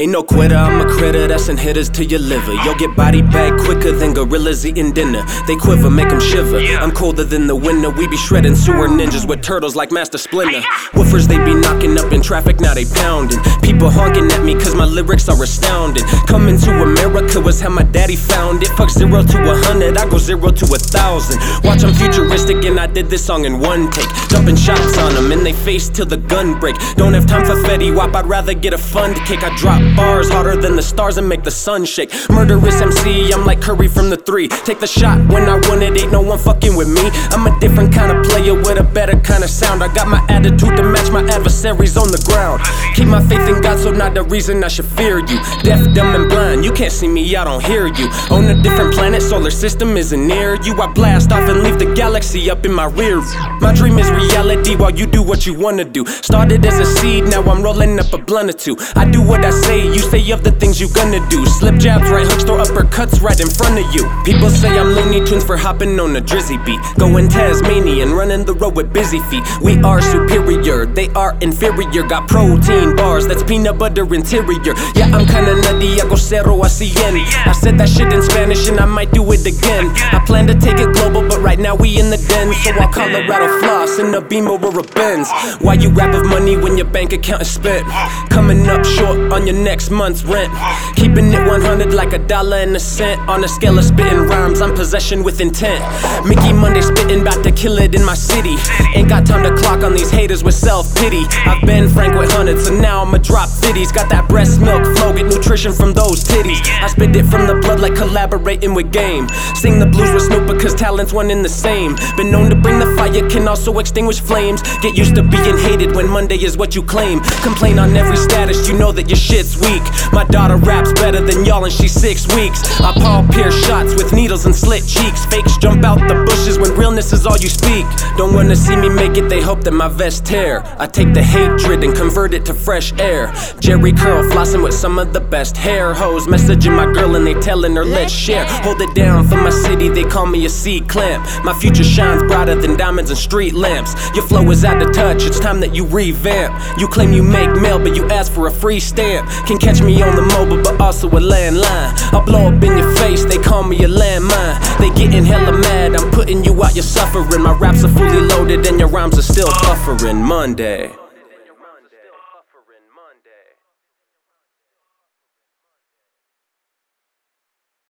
Ain't no quitter, I'm a critter, that's in hitters to your liver. You'll get body bag quicker than gorillas eating dinner. They quiver, make them shiver. I'm colder than the winter, we be shredding sewer ninjas with turtles like Master Splinter. Woofers, they be knocking up in traffic, now they pounding. People honking at me cause my lyrics are astounding. Coming to America was how my daddy found it. Fuck zero to a hundred, I go zero to a thousand. Watch, I'm futuristic and I did this song in one take. Jumping shots on them in they face till the gun break. Don't have time for Fetty Wap, I'd rather get a fund kick. I drop bars harder than the stars and make the sun shake. Murderous MC, I'm like Curry from the three. Take the shot when I want it, ain't no one fucking with me. I'm a different kind of player with a better kind of sound. I got my attitude to match my adversaries on the ground. Keep my faith in God, so not the reason I should fear you. Deaf, dumb, and blind, you can't see me, I don't hear you. On a different planet, solar system isn't near you. I blast off and leave the galaxy up in my rear. My dream is reality while you do what you wanna do. Started as a seed, now I'm rolling up a blunt or two. I do what I say, you say of the things you gonna do. Slip jabs, right hooks, throw uppercuts right in front of you. People say I'm Looney Tunes for hopping on a drizzy beat. Going Tasmanian, running the road with busy feet. We are superior, they are inferior. Got protein bars, that's peanut butter interior. Yeah, I'm kinda nutty, I go cero a cien. I said that shit in Spanish and I might do it again. I plan to take it global, but right now we in the den. So I'll Colorado floss in a beam over a Benz. Why you rap of money when your bank account is spent? Coming up short on your next month's rent. Keeping it 100 like a dollar and a cent. On a scale of spitting rhymes, I'm possession with intent. Micky Monday spitting, about to kill it in my city. Ain't got time to clock on these haters with self pity. I've been frank with hundreds, so now I'ma drop fifties. Got that breast milk flow, get nutrition from those titties. I spit it from the blood like collaborating with game. Sing the blues with Snoop because talent's one in the same. Been known to bring the fire, can also extinguish flames. Get used to being hated when Monday is what you claim. Complain on every status, you know that your shit's weak. My daughter raps better than y'all and she's six weeks. I Paul Pierce shots with needles and slit cheeks. Fakes jump out the bushes when realness is all you speak. Don't wanna see me make it, they hope that my vest tear. I take the hatred and convert it to fresh air. Jerry curl flossing with some of the best hair hoes. Messaging my girl and they telling her let's share. Hold it down for my city, they call me a C clamp. My future shines brighter than diamonds and street lamps. Your flow is out of touch, it's time that you revamp. You claim you make mail, but you ask for a free stamp. Can catch me on the mobile, but also a landline. I'll blow up in your face, they call me a landmine. They getting hella mad, I'm putting you out, you're suffering. My raps are fully loaded and your rhymes are still buffering. Monday.